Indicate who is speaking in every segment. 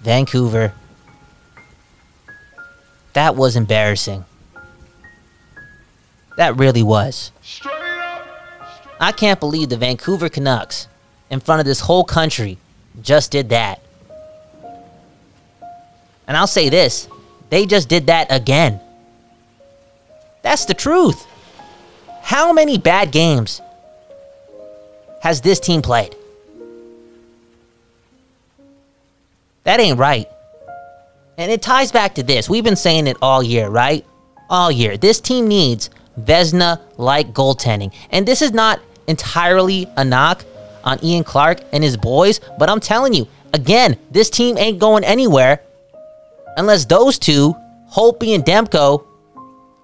Speaker 1: Vancouver. That was embarrassing. That really was. I can't believe the Vancouver Canucks, in front of this whole country, just did that. And I'll say this they just did that again. That's the truth. How many bad games has this team played? That ain't right. And it ties back to this. We've been saying it all year, right? All year. This team needs Vezina like goaltending. And this is not entirely a knock on Ian Clark and his boys, but I'm telling you, again, this team ain't going anywhere unless those two, Holtby and Demko,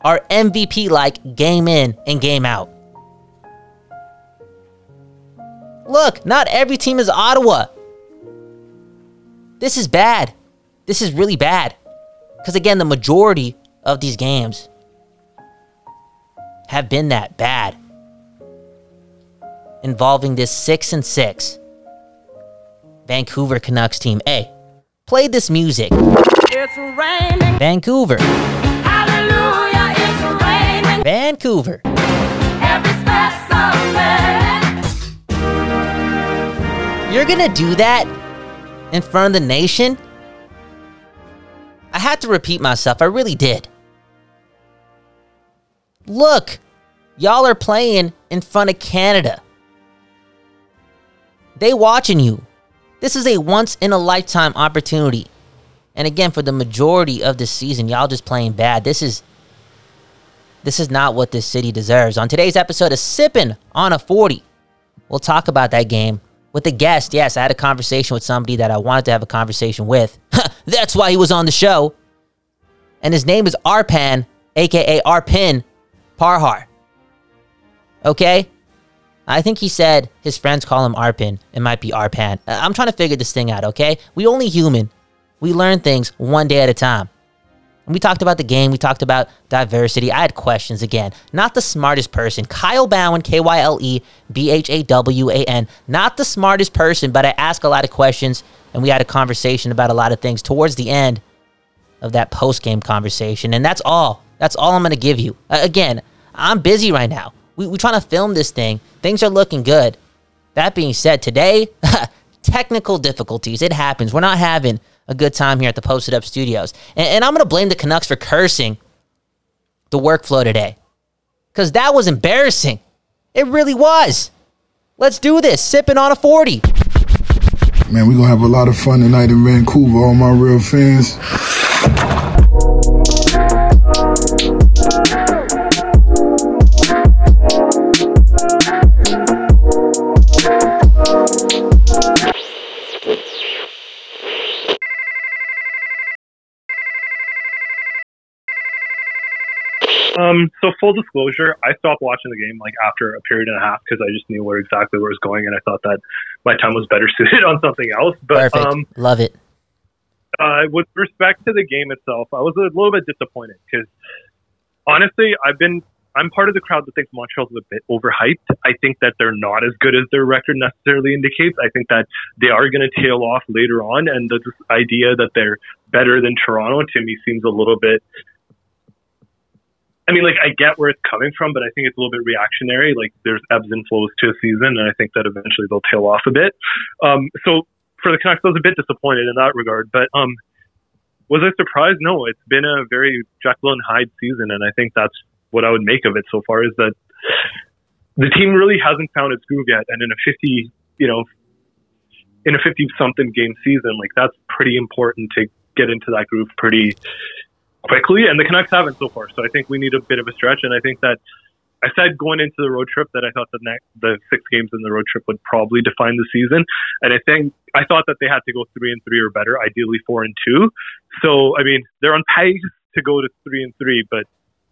Speaker 1: are MVP like game in and game out. Look, not every team is Ottawa. This is bad. This is really bad. Because again, the majority of these games have been that bad. Involving this 6 and 6 Vancouver Canucks team. Hey, play this music.
Speaker 2: It's raining.
Speaker 1: Vancouver.
Speaker 2: Hallelujah, it's raining.
Speaker 1: Vancouver.
Speaker 2: Every.
Speaker 1: You're gonna do that in front of the nation? I had to repeat myself. I really did. Look, y'all are playing in front of Canada. They watching you. This is a once in a lifetime opportunity. And again, for the majority of this season, y'all just playing bad. This is this is not what this city deserves. On today's episode of Sipping on a 40, we'll talk about that game with a guest. Yes, I had a conversation with somebody that I wanted to have a conversation with. That's why he was on the show. And his name is Arpan, aka Arpin Parhar. Okay? I think he said his friends call him Arpin. It might be Arpan. Uh, I'm trying to figure this thing out, okay? We only human. We learn things one day at a time. We talked about the game. We talked about diversity. I had questions again. Not the smartest person. Kyle Bhawan, K Y L E B H A W A N. Not the smartest person, but I asked a lot of questions and we had a conversation about a lot of things towards the end of that post game conversation. And that's all. That's all I'm going to give you. Uh, again, I'm busy right now. We, we're trying to film this thing. Things are looking good. That being said, today, technical difficulties. It happens. We're not having a good time here at the Posted Up Studios. And, and I'm going to blame the Canucks for cursing the workflow today. Because that was embarrassing. It really was. Let's do this. Sipping on a 40.
Speaker 3: Man, we're gonna have a lot of fun tonight in Vancouver, all my real fans.
Speaker 4: Um, so full disclosure, I stopped watching the game like after a period and a half because I just knew where exactly where it was going, and I thought that my time was better suited on something else. But
Speaker 1: Perfect.
Speaker 4: um,
Speaker 1: Love it.
Speaker 4: uh, with respect to the game itself, I was a little bit disappointed because honestly, I've been I'm part of the crowd that thinks Montreal's a bit overhyped. I think that they're not as good as their record necessarily indicates. I think that they are going to tail off later on, and the this idea that they're better than Toronto to me seems a little bit. I mean, like I get where it's coming from, but I think it's a little bit reactionary. Like there's ebbs and flows to a season, and I think that eventually they'll tail off a bit. Um, so for the Canucks, I was a bit disappointed in that regard. But um, was I surprised? No, it's been a very Jekyll and Hyde season, and I think that's what I would make of it so far. Is that the team really hasn't found its groove yet, and in a 50, you know, in a 50 something game season, like that's pretty important to get into that groove pretty quickly, and the Canucks haven't so far. So I think we need a bit of a stretch, and I think that I said going into the road trip that I thought the next the six games in the road trip would probably define the season, and I think I thought that they had to go three and three or better, ideally four and two. So I mean, they're on pace to go to three and three, but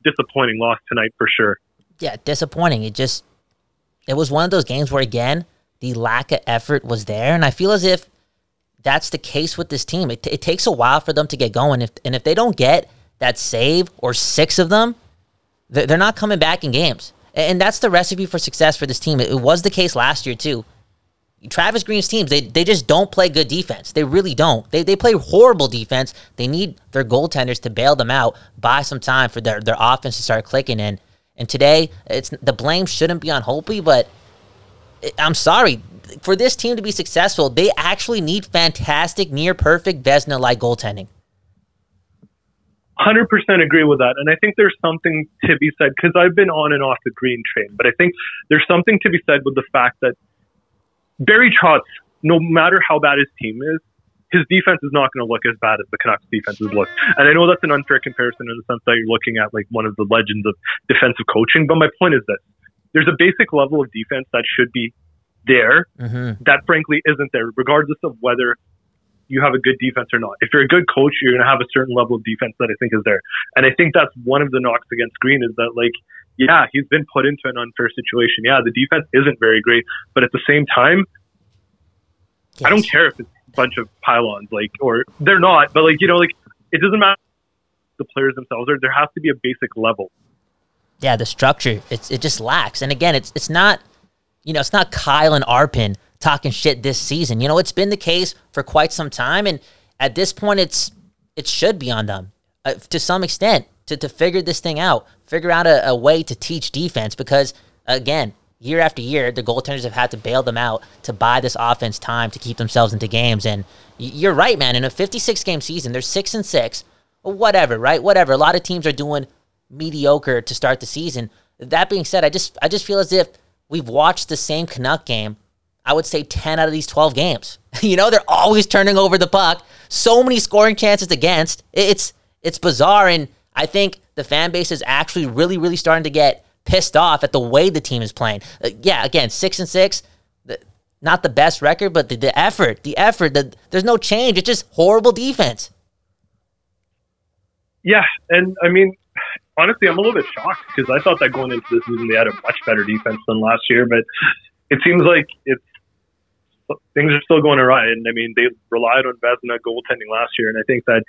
Speaker 4: disappointing loss tonight for sure.
Speaker 1: yeah, disappointing. It just it was one of those games where again the lack of effort was there, and I feel as if that's the case with this team. It, it takes a while for them to get going, if, and if they don't get that save or six of them, they're not coming back in games. And that's the recipe for success for this team. It was the case last year too. Travis Green's teams, they, they just don't play good defense. They really don't. They, they play horrible defense. They need their goaltenders to bail them out, buy some time for their, their offense to start clicking in. And today, it's the blame shouldn't be on Holtby, but I- I'm sorry. For this team to be successful, they actually need fantastic, near perfect Vezina like goaltending.
Speaker 4: Hundred percent agree with that, and I think there's something to be said because I've been on and off the green train, but I think there's something to be said with the fact that Barry Trotz, no matter how bad his team is, his defense is not going to look as bad as the Canucks defense defenses look. And I know that's an unfair comparison in the sense that you're looking at like one of the legends of defensive coaching, but my point is this: there's a basic level of defense that should be there
Speaker 1: Mm-hmm.
Speaker 4: that frankly isn't there, regardless of whether you have a good defense or not. If you're a good coach, you're going to have a certain level of defense that I think is there. And I think that's one of the knocks against Green is that, like, yeah, he's been put into an unfair situation. Yeah, the defense isn't very great, but at the same time, I don't care if it's a bunch of pylons, like, or they're not, but like, you know, like, it doesn't matter the players themselves are. There has to be a basic level.
Speaker 1: yeah, the structure it's it just lacks. And again, it's it's not you know it's not Kyle and Arpin talking shit this season. You know, it's been the case for quite some time, and at this point, it's it should be on them uh, to some extent to to figure this thing out, figure out a, a way to teach defense because again. Year after year, the goaltenders have had to bail them out to buy this offense time to keep themselves into games. And you're right, man. In a 56 game season, they're six and six, whatever, right? Whatever. A lot of teams are doing mediocre to start the season. That being said, I just I just feel as if we've watched the same Canuck game. I would say 10 out of these 12 games. you know, they're always turning over the puck. So many scoring chances against. It's it's bizarre and I think the fan base is actually really really starting to get pissed off at the way the team is playing. Uh, yeah, again, 6 and 6. The, not the best record, but the, the effort, the effort, the, there's no change. It's just horrible defense.
Speaker 4: Yeah, and I mean, honestly, I'm a little bit shocked because I thought that going into this season they had a much better defense than last year, but it seems like it's things are still going awry. And I mean, they relied on Vezina goaltending last year, and I think that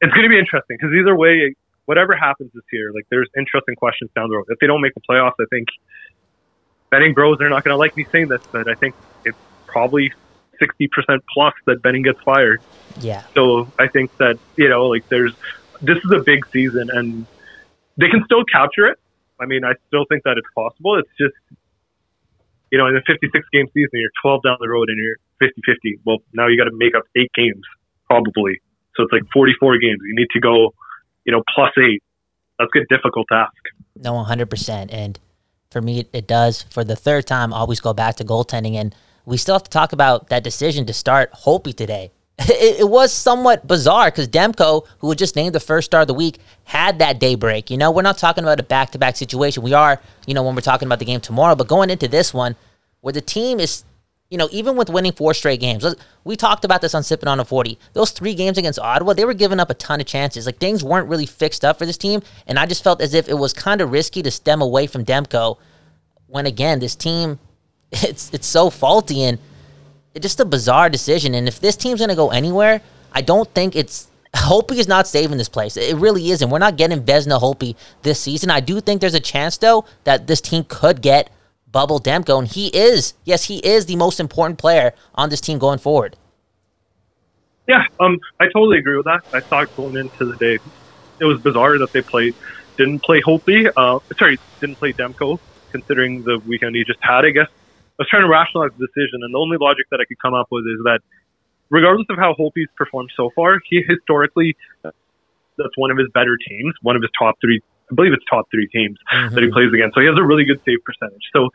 Speaker 4: it's going to be interesting because either way, whatever happens this year, like there's interesting questions down the road. If they don't make the playoffs, I think betting bros are not going to like me saying this, but I think it's probably 60% plus that Benning gets fired.
Speaker 1: Yeah.
Speaker 4: So I think that you know, like there's this is a big season, and they can still capture it. I mean, I still think that it's possible. It's just you know, in a 56 game season, you're 12 down the road and you're 50 50. Well, now you got to make up eight games probably. So it's like 44 games. You need to go, you know, plus eight. That's a difficult task.
Speaker 1: No, 100%. And for me, it, does. For the third time, always go back to goaltending. And we still have to talk about that decision to start Holtby today. It, it was somewhat bizarre because Demko, who was just named the first star of the week, had that day break. You know, we're not talking about a back to back situation. We are, you know, when we're talking about the game tomorrow, but going into this one where the team is, you know, even with winning four straight games, we talked about this on Sipping on a 40. Those three games against Ottawa, they were giving up a ton of chances. Like things weren't really fixed up for this team. And I just felt as if it was kind of risky to stem away from Demko when again this team it's it's so faulty and it's just a bizarre decision. And if this team's gonna go anywhere, I don't think it's Holtby is not saving this place. It really isn't. We're not getting Vezina Holtby this season. I do think there's a chance though that this team could get Bubble Demko, and he is yes, he is the most important player on this team going forward.
Speaker 4: Yeah, um, I totally agree with that. I thought going into the day, it was bizarre that they played, didn't play Holtby. Uh, sorry, didn't play Demko, considering the weekend he just had. I guess I was trying to rationalize the decision, and the only logic that I could come up with is that, regardless of how Holtby's performed so far, he historically that's one of his better teams, one of his top three. I believe it's top three teams that he plays against. So he has a really good save percentage. So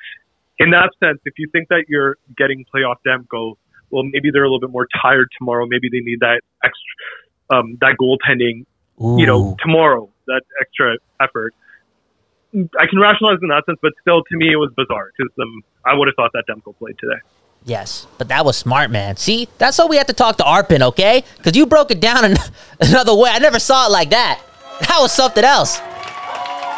Speaker 4: in that sense, if you think that you're getting playoff Demko, well, maybe they're a little bit more tired tomorrow. Maybe they need that extra, um, that goaltending, you know, tomorrow, that extra effort. I can rationalize in that sense, but still, to me, it was bizarre because um, I would have thought that Demko played today.
Speaker 1: Yes, but that was smart, man. See, that's why we had to talk to Arpin, okay? Because you broke it down in another way. I never saw it like that. That was something else.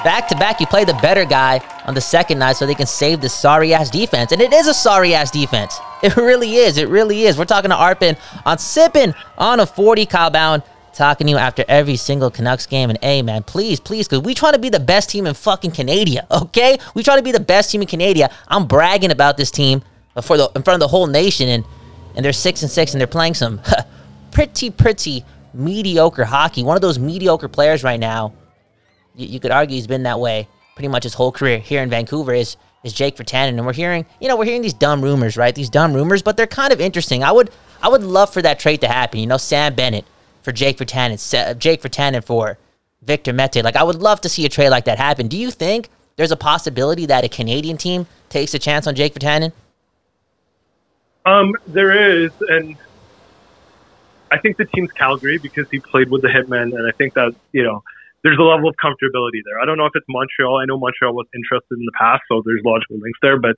Speaker 1: Back to back, you play the better guy on the second night so they can save the sorry ass defense. And it is a sorry ass defense. It really is. It really is. We're talking to Arpin on Sipping on a 40 Kyle Bhawan. Talking to you after every single Canucks game. And hey, man, please, please, because we try to be the best team in fucking Canada, okay? We try to be the best team in Canada. I'm bragging about this team for the in front of the whole nation, and and they're six and six, and they're playing some pretty pretty mediocre hockey. One of those mediocre players right now. You, you could argue he's been that way pretty much his whole career here in Vancouver. Is is Jake Virtanen, and we're hearing you know we're hearing these dumb rumors, right? These dumb rumors, but they're kind of interesting. I would I would love for that trade to happen. You know, Sam Bennett for Jake Virtanen, Sa- Jake Virtanen for Victor Mete. Like I would love to see a trade like that happen. Do you think there's a possibility that a Canadian team takes a chance on Jake Virtanen?
Speaker 4: Um, there is, and I think the team's Calgary because he played with the Hitmen, and I think that you know there's a level of comfortability there. I don't know if it's Montreal. I know Montreal was interested in the past, so there's logical links there. But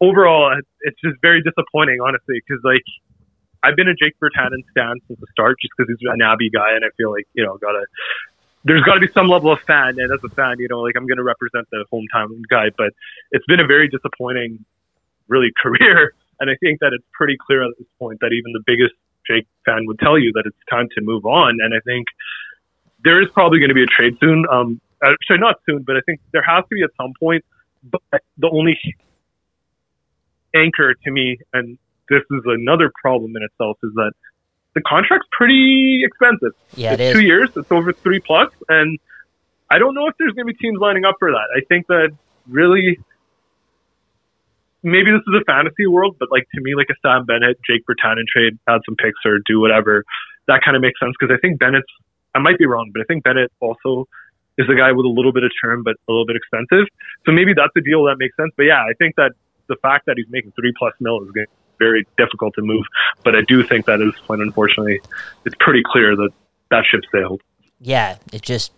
Speaker 4: overall, it's just very disappointing, honestly, because like I've been a Jake Virtanen stan since the start, just because he's an Abbey guy, and I feel like you know gotta there's got to be some level of fan, and as a fan, you know, like I'm going to represent the hometown guy, but it's been a very disappointing, really career, and I think that it's pretty clear at this point that even the biggest Jake fan would tell you that it's time to move on, and I think there is probably going to be a trade soon. Um, actually, not soon, but I think there has to be at some point. But the only anchor to me, and this is another problem in itself, is that the contract's pretty expensive.
Speaker 1: Yeah, it
Speaker 4: it's
Speaker 1: is.
Speaker 4: two years. It's over three plus, and I don't know if there's going to be teams lining up for that. I think that really, maybe this is a fantasy world, but like to me, like a Sam Bennett, Jake Virtanen trade, add some picks or do whatever. That kind of makes sense because I think Bennett's. I might be wrong, but I think Bennett also is a guy with a little bit of term, but a little bit expensive. So maybe that's a deal that makes sense. But yeah, I think that the fact that he's making three plus mil is going very difficult to move. But I do think that at this point, unfortunately, it's pretty clear that that ship sailed.
Speaker 1: yeah, it just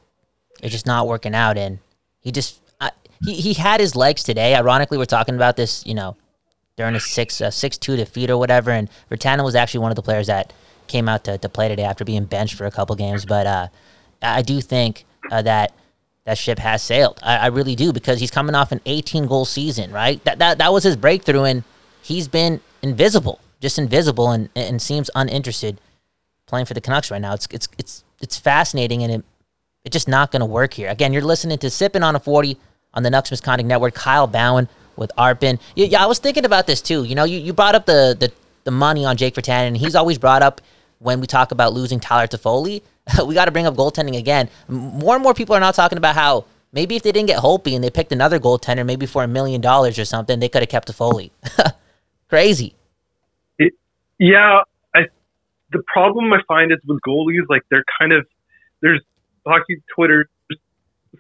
Speaker 1: it's just not working out, and he just I, he he had his legs today. Ironically, we're talking about this, you know, during a six uh, six two defeat or whatever, and Virtanen was actually one of the players that came out to, to play today after being benched for a couple games. But uh, I do think uh, that that ship has sailed. I, I really do because he's coming off an 18 goal season, right? That that that was his breakthrough, and he's been invisible, just invisible, and and seems uninterested playing for the Canucks right now. It's it's it's it's fascinating, and it it's just not going to work here. Again, you're listening to Sipping on a 40 on the Nux Misconduct Network. Kyle Bhawan with Arpin. Yeah, yeah, I was thinking about this too. You know, you, you brought up the, the the money on Jake Virtanen, and he's always brought up when we talk about losing Tyler Toffoli. we got to bring up goaltending again. More and more people are now talking about how maybe if they didn't get Holtby and they picked another goaltender, maybe for a million dollars or something, they could have kept Toffoli. Crazy.
Speaker 4: Yeah, I, the problem I find is with goalies, like they're kind of there's hockey Twitter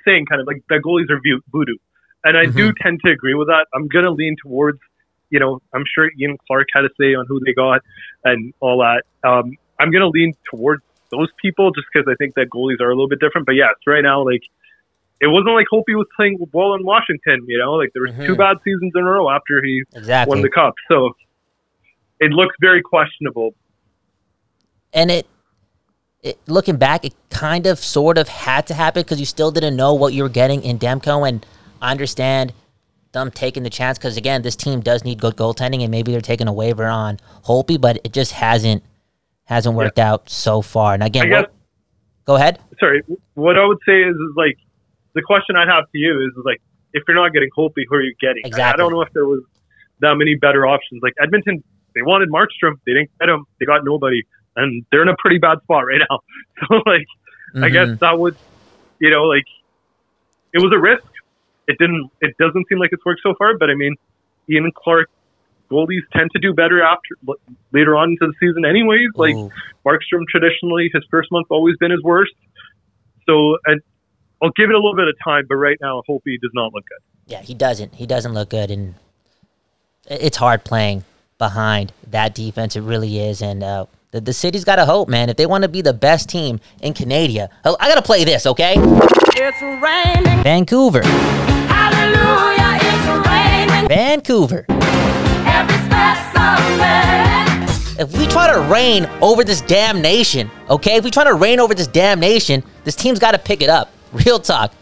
Speaker 4: saying kind of like that goalies are voodoo, and I do tend to agree with that. I'm gonna lean towards, you know, I'm sure Ian Clark had a say on who they got and all that. Um, I'm gonna lean towards those people just because I think that goalies are a little bit different. But yes, right now, like it wasn't like Holtby was playing well in Washington. You know, like there was two mm-hmm. bad seasons in a row after he
Speaker 1: Exactly.
Speaker 4: won the cup, so it looks very questionable.
Speaker 1: and it, it looking back, it kind of sort of had to happen because you still didn't know what you were getting in Demko, and I understand them taking the chance because again, this team does need good goaltending, and maybe they're taking a waiver on Holtby, but it just hasn't hasn't worked out so far. And again,
Speaker 4: guess
Speaker 1: what- go ahead.
Speaker 4: sorry, what I would say is, is like the question I'd have to you is, is like if you're not getting Holtby, who are you getting? I- I don't know if there was that many better options. Like Edmonton, they wanted Markstrom, they didn't get him, they got nobody, and they're in a pretty bad spot right now. So like, I guess
Speaker 1: Mhm.
Speaker 4: that would, you know, like it was a risk. It didn't. It doesn't seem like it's worked so far, but I mean, Ian Clark goalies tend to do better after later on into the season, anyways. Like
Speaker 1: Ooh.
Speaker 4: Markstrom traditionally, his first month's always been his worst. So and I'll give it a little bit of time, but right now, Holtby does not look good.
Speaker 1: Yeah, he doesn't. He doesn't look good, and it's hard playing behind that defense. It really is, and uh, the the city's got to hope, man. If they want to be the best team in Canada, oh, I gotta play this, okay?
Speaker 2: It's raining.
Speaker 1: Vancouver,
Speaker 2: Hallelujah. It's raining.
Speaker 1: Vancouver.
Speaker 2: Every step's.
Speaker 1: If we try to reign over this damn nation, okay? If we try to reign over this damn nation, this team's got to pick it up. Real talk.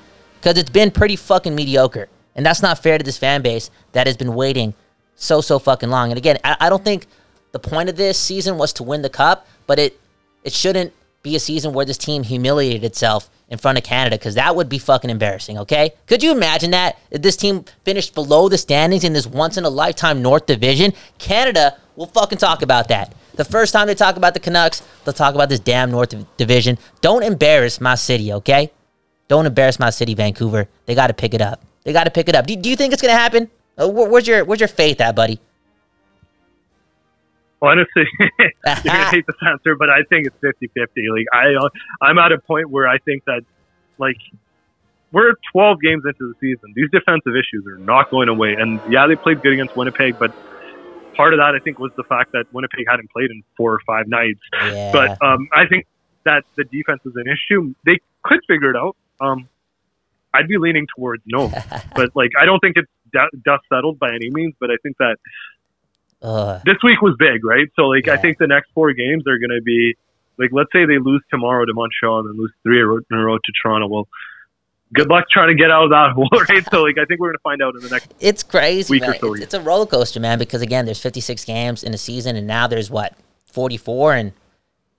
Speaker 1: Because it's been pretty fucking mediocre. And that's not fair to this fan base that has been waiting so, so fucking long. And again, I, I don't think the point of this season was to win the cup, but it it shouldn't be a season where this team humiliated itself in front of Canada because that would be fucking embarrassing, okay? Could you imagine that? If this team finished below the standings in this once in a lifetime North Division, Canada will fucking talk about that. The first time they talk about the Canucks, they'll talk about this damn North Division. Don't embarrass my city, okay? Don't embarrass my city, Vancouver. They got to pick it up. They got to pick it up. Do, do you think it's gonna happen? Uh, where's your Where's your faith at, buddy?
Speaker 4: Honestly, you're gonna hate this answer, but I think it's 50-50. Like I, uh, I'm at a point where I think that, like, we're 12 games into the season. These defensive issues are not going away. And yeah, they played good against Winnipeg, but part of that I think was the fact that Winnipeg hadn't played in four or five nights.
Speaker 1: Yeah.
Speaker 4: But um, I think that the defense is an issue. They could figure it out. Um, I'd be leaning towards no, but like I don't think it's du- dust settled by any means. But I think that
Speaker 1: Ugh.
Speaker 4: this week was big, right? So like I think the next four games are going to be like let's say they lose tomorrow to Montreal and then lose three in a row- in a row to Toronto. Well, good luck trying to get out of that hole, right? So like I think we're going to find out in the next.
Speaker 1: it's crazy.
Speaker 4: week or so,
Speaker 1: It's, it's a roller coaster, man. Because again, there's 56 games in a season, and now there's what 44, and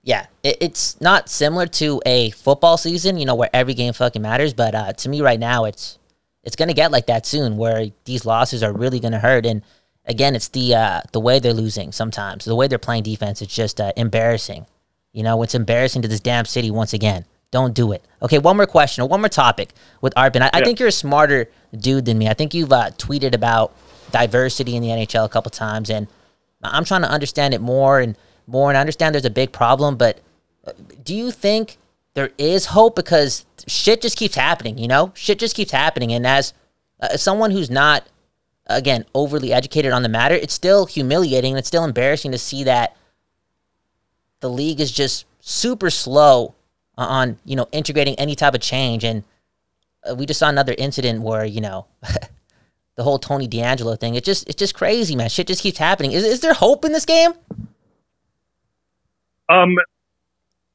Speaker 1: yeah, it, it's not similar to a football season, you know, where every game fucking matters. But uh, to me, right now, it's it's gonna get like that soon, where these losses are really gonna hurt. And again, it's the uh, the way they're losing sometimes, the way they're playing defense. It's just uh, embarrassing. You know, it's embarrassing to this damn city once again. Don't do it. Okay, one more question or one more topic with Arpin. I, I think you're a smarter dude than me. I think you've uh, tweeted about diversity in the NHL a couple times, and I'm trying to understand it more and more. And I understand there's a big problem, but uh, do you think there is hope because shit just keeps happening? You know, shit just keeps happening, and as uh, someone who's not again overly educated on the matter, it's still humiliating it's still embarrassing to see that the league is just super slow on you know integrating any type of change and uh, we just saw another incident where you know the whole Tony DeAngelo thing it just it's just crazy man shit just keeps happening is, is there hope in this game
Speaker 4: Um,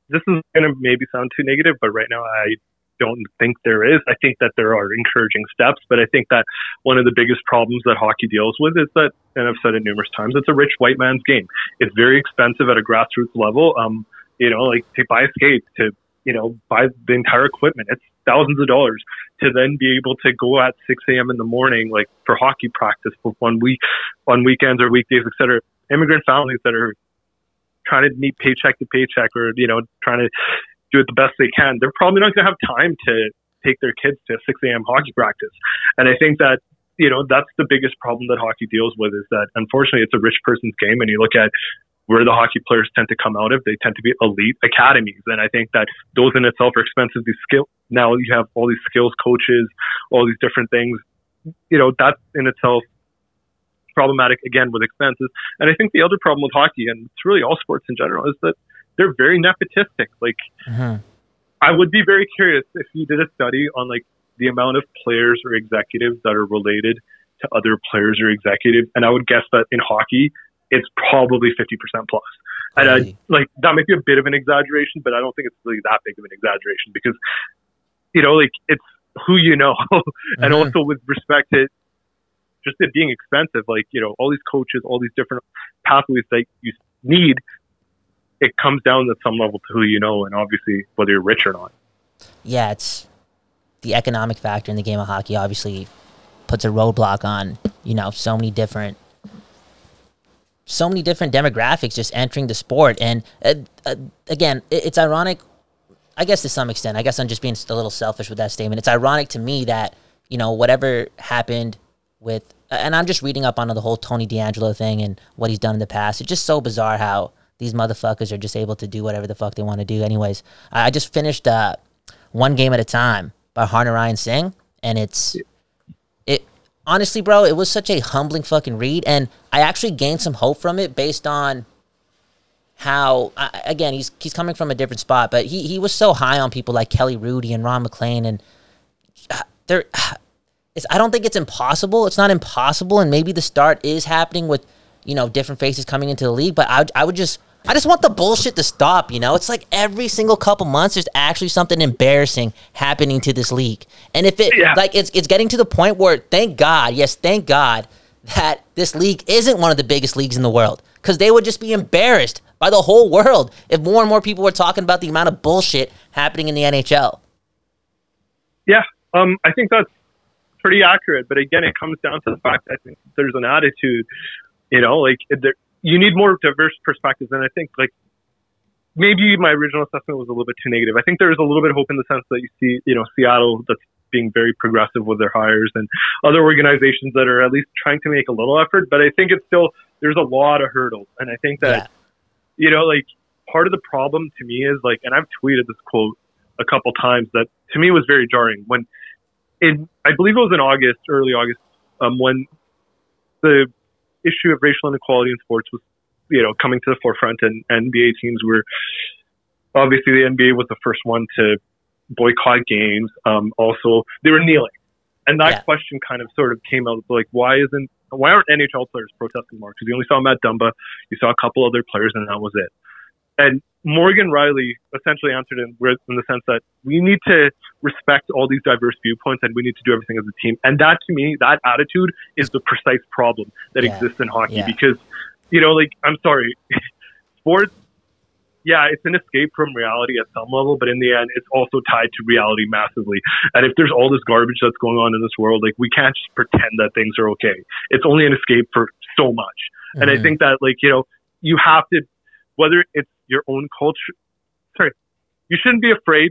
Speaker 4: this is going to maybe sound too negative, but right now I don't think there is. I think that there are encouraging steps, but I think that one of the biggest problems that hockey deals with is that, and I've said it numerous times, it's a rich white man's game. It's very expensive at a grassroots level. Um, you know, like to buy skates, to you know, buy the entire equipment. It's thousands of dollars to then be able to go at 6 a.m. in the morning, like for hockey practice for one week, on weekends or weekdays, et cetera. Immigrant families that are trying to meet paycheck to paycheck or, you know, trying to do it the best they can, they're probably not going to have time to take their kids to 6 a.m. hockey practice. And I think that, you know, that's the biggest problem that hockey deals with is that unfortunately it's a rich person's game. And you look at where the hockey players tend to come out of, they tend to be elite academies. And I think that those in itself are expensive. These skill, now you have all these skills coaches, all these different things. You know, that in itself problematic again with expenses. And I think the other problem with hockey and it's really all sports in general is that they're very nepotistic. Like
Speaker 1: Mhm.
Speaker 4: I would be very curious if you did a study on like the amount of players or executives that are related to other players or executives, and I would guess that in hockey it's probably fifty percent plus. And I, like that might be a bit of an exaggeration, but I don't think it's really that big of an exaggeration because you know, like it's who you know, and
Speaker 1: Mhm.
Speaker 4: also with respect to just it being expensive, like you know, all these coaches, all these different pathways that you need. It comes down at some level to who you know, and obviously whether you're rich or not.
Speaker 1: yeah it's the economic factor in the game of hockey obviously puts a roadblock on you know so many different so many different demographics just entering the sport and uh, uh, again it's ironic i guess to some extent i guess i'm just being a little selfish with that statement it's ironic to me that you know whatever happened with and i'm just reading up on the whole tony deangelo thing and what he's done in the past. It's just so bizarre how these motherfuckers are just able to do whatever the fuck they want to do anyways. I just finished uh, one game at a time by harnarayan singh and it's it honestly, bro, it was such a humbling fucking read, and I actually gained some hope from it based on how I again he's he's coming from a different spot, but he he was so high on people like Kelly Hrudey and Ron MacLean, and uh, there, it's I don't think it's impossible. It's not impossible, and maybe the start is happening with you know different faces coming into the league, but I I would just. I just want the bullshit to stop, you know? It's like every single couple months there's actually something embarrassing happening to this league. And if it
Speaker 4: Yeah.
Speaker 1: like it's it's getting to the point where thank God, yes, thank God that this league isn't one of the biggest leagues in the world because they would just be embarrassed by the whole world if more and more people were talking about the amount of bullshit happening in the NHL.
Speaker 4: Yeah, um, I think that's pretty accurate. But again, it comes down to the fact I think there's an attitude. You know, like there, you need more diverse perspectives, and I think like maybe my original assessment was a little bit too negative. I think there is a little bit of hope in the sense that you see, you know, Seattle that's being very progressive with their hires and other organizations that are at least trying to make a little effort. But I think it's still there's a lot of hurdles, and I think that
Speaker 1: Yeah.
Speaker 4: you know, like part of the problem to me is like, and I've tweeted this quote a couple times that to me was very jarring when in I believe it was in August, early August, um, when the issue of racial inequality in sports was, you know, coming to the forefront, and NBA teams were obviously the NBA was the first one to boycott games. Um, also, they were kneeling, and that
Speaker 1: Yeah.
Speaker 4: question kind of sort of came out like, why isn't why aren't NHL players protesting more? Because you only saw Matt Dumba, you saw a couple other players, and that was it. And Morgan Rielly essentially answered in, in the sense that we need to respect all these diverse viewpoints and we need to do everything as a team. And that, to me, that attitude is the precise problem that
Speaker 1: Yeah.
Speaker 4: exists in hockey
Speaker 1: Yeah.
Speaker 4: because, you know, like, I'm sorry, sports, yeah, it's an escape from reality at some level, but in the end, it's also tied to reality massively. And if there's all this garbage that's going on in this world, like, we can't just pretend that things are okay. It's only an escape for so much. And I
Speaker 1: Mhm.
Speaker 4: think that, like, you know, you have to, whether it's your own culture, sorry, you shouldn't be afraid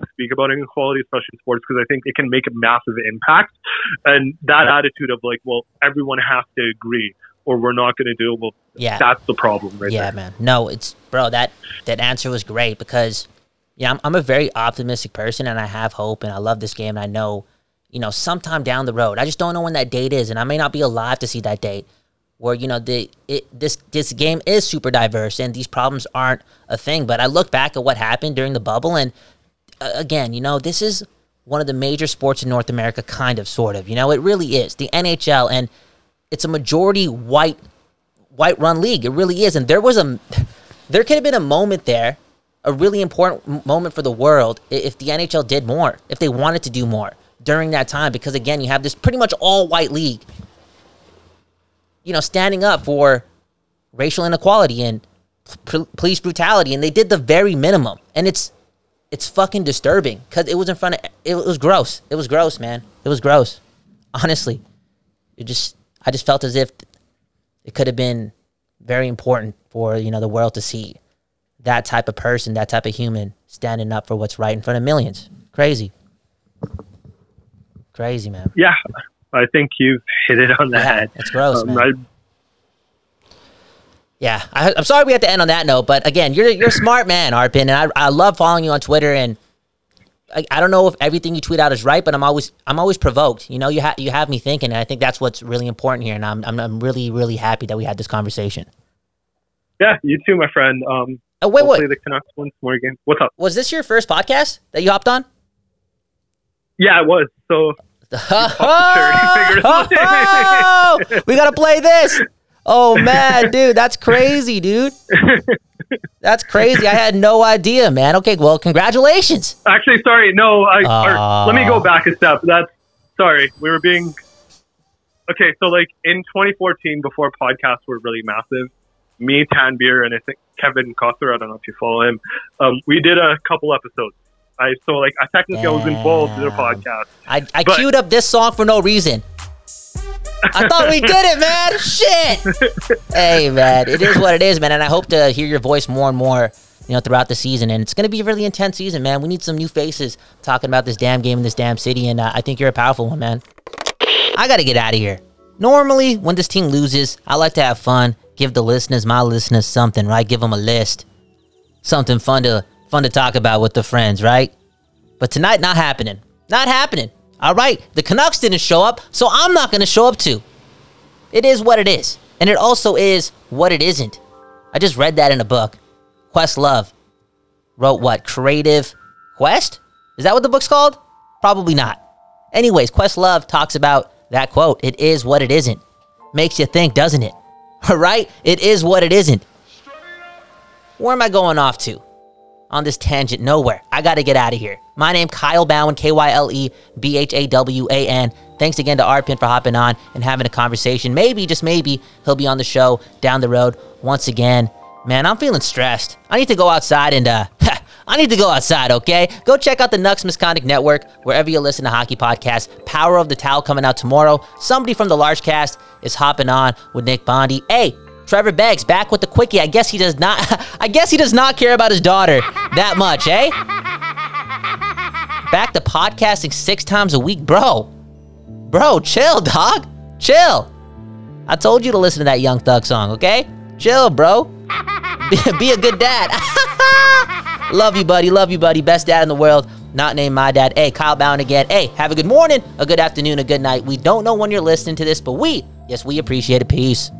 Speaker 4: to speak about inequality, especially in sports, because I think it can make a massive impact. And that attitude of like, well, everyone has to agree, or we're not going to do it. Well,
Speaker 1: Yeah.
Speaker 4: that's the problem, right there.
Speaker 1: yeah,
Speaker 4: there.
Speaker 1: man. No, it's bro. That that answer was great because yeah, I'm, I'm a very optimistic person and I have hope and I love this game and I know, you know, sometime down the road, I just don't know when that date is and I may not be alive to see that date where you know the it this this game is super diverse and these problems aren't a thing. But I look back at what happened during the bubble and uh, again, you know, this is one of the major sports in North America, kind of, sort of. You know, it really is the NHL and it's a majority white white run league. It really is. And there was a there could have been a moment there, a really important moment for the world if the NHL did more, if they wanted to do more during that time because again, you have this pretty much all white league you know, standing up for racial inequality and police brutality and they did the very minimum. And it's it's fucking disturbing cuz it was in front of it was gross. It was gross, man. It was gross. Honestly. It just I just felt as if it could have been very important for you know the world to see that type of person, that type of human standing up for what's right in front of millions. Crazy, crazy man.
Speaker 4: Yeah, I think you've hit it on the
Speaker 1: Yeah,
Speaker 4: head.
Speaker 1: it's gross,
Speaker 4: Um,
Speaker 1: man.
Speaker 4: I-
Speaker 1: Yeah, I, I'm sorry we had to end on that note, but again, you're you're a smart man, Arpin, and I, I love following you on Twitter. And I, I don't know if everything you tweet out is right, but I'm always I'm always provoked. You know, you have you have me thinking, and I think that's what's really important here. And I'm I'm, I'm really really happy that we had this conversation.
Speaker 4: yeah, you too, my friend. Um,
Speaker 1: Oh, wait, wait,
Speaker 4: the Canucks win more games. What's up?
Speaker 1: was this your first podcast that you hopped on?
Speaker 4: Yeah, it was. So
Speaker 1: Oh, we gotta play this. Oh man, dude, that's crazy, dude. That's crazy. I had no idea, man. Okay, well, congratulations.
Speaker 4: Actually, sorry. No, I,
Speaker 1: Aw.
Speaker 4: or, let me go back a step. That's sorry. We were being okay. So, like in 2014, before podcasts were really massive, me, Tanbeer, and I think Kevin Costner. I don't know if you follow him. Um, we did a couple episodes. I so like I technically I was involved in the podcast.
Speaker 1: I, I
Speaker 4: But-
Speaker 1: queued up this song for no reason. I thought we did it, man. Shit. Hey, man, it is what it is, man. And I hope to hear your voice more and more, you know, throughout the season. And it's going to be a really intense season, man. We need some new faces talking about this damn game in this damn city. And uh, I think you're a powerful one, man. I got to get out of here. Normally, when this team loses, I like to have fun, give the listeners, my listeners, something, right? Give them a list, something fun to fun to talk about with the friends, right? But tonight, not happening. Not happening. All right. The Canucks didn't show up, so I'm not going to show up too. It is what it is. And it also is what it isn't. I just read that in a book. Questlove wrote what? Creative Quest? Is that what the book's called? Probably not. Anyways, Questlove talks about that quote. It is what it isn't. Makes you think, doesn't it? All right? It is what it isn't. Where am I going off to? On this tangent nowhere. I got to get out of here. My name Kyle Bhawan, K Y L E B H A W A N. Thanks again to Arpin for hopping on and having a conversation. Maybe, just maybe, he'll be on the show down the road once again. Man, I'm feeling stressed. I need to go outside and, uh, I need to go outside, okay? Go check out the Nux Misconduct Network wherever you listen to hockey podcasts. Power of the Towel coming out tomorrow. Somebody from the Large Cast is hopping on with Nick Bondi. Hey, Trevor Beggs back with the quickie. I guess he does not. I guess he does not care about his daughter that much, eh? Back to podcasting six times a week, bro. Bro, chill, dog. Chill. I told you to listen to that Young Thug song, okay? Chill, bro. Be, a good dad. Love you, buddy. Love you, buddy. Best dad in the world. Not named my dad. Hey, Kyle Bhawan again. Hey, have a good morning, a good afternoon, a good night. We don't know when you're listening to this, but we, yes, we appreciate it. Peace.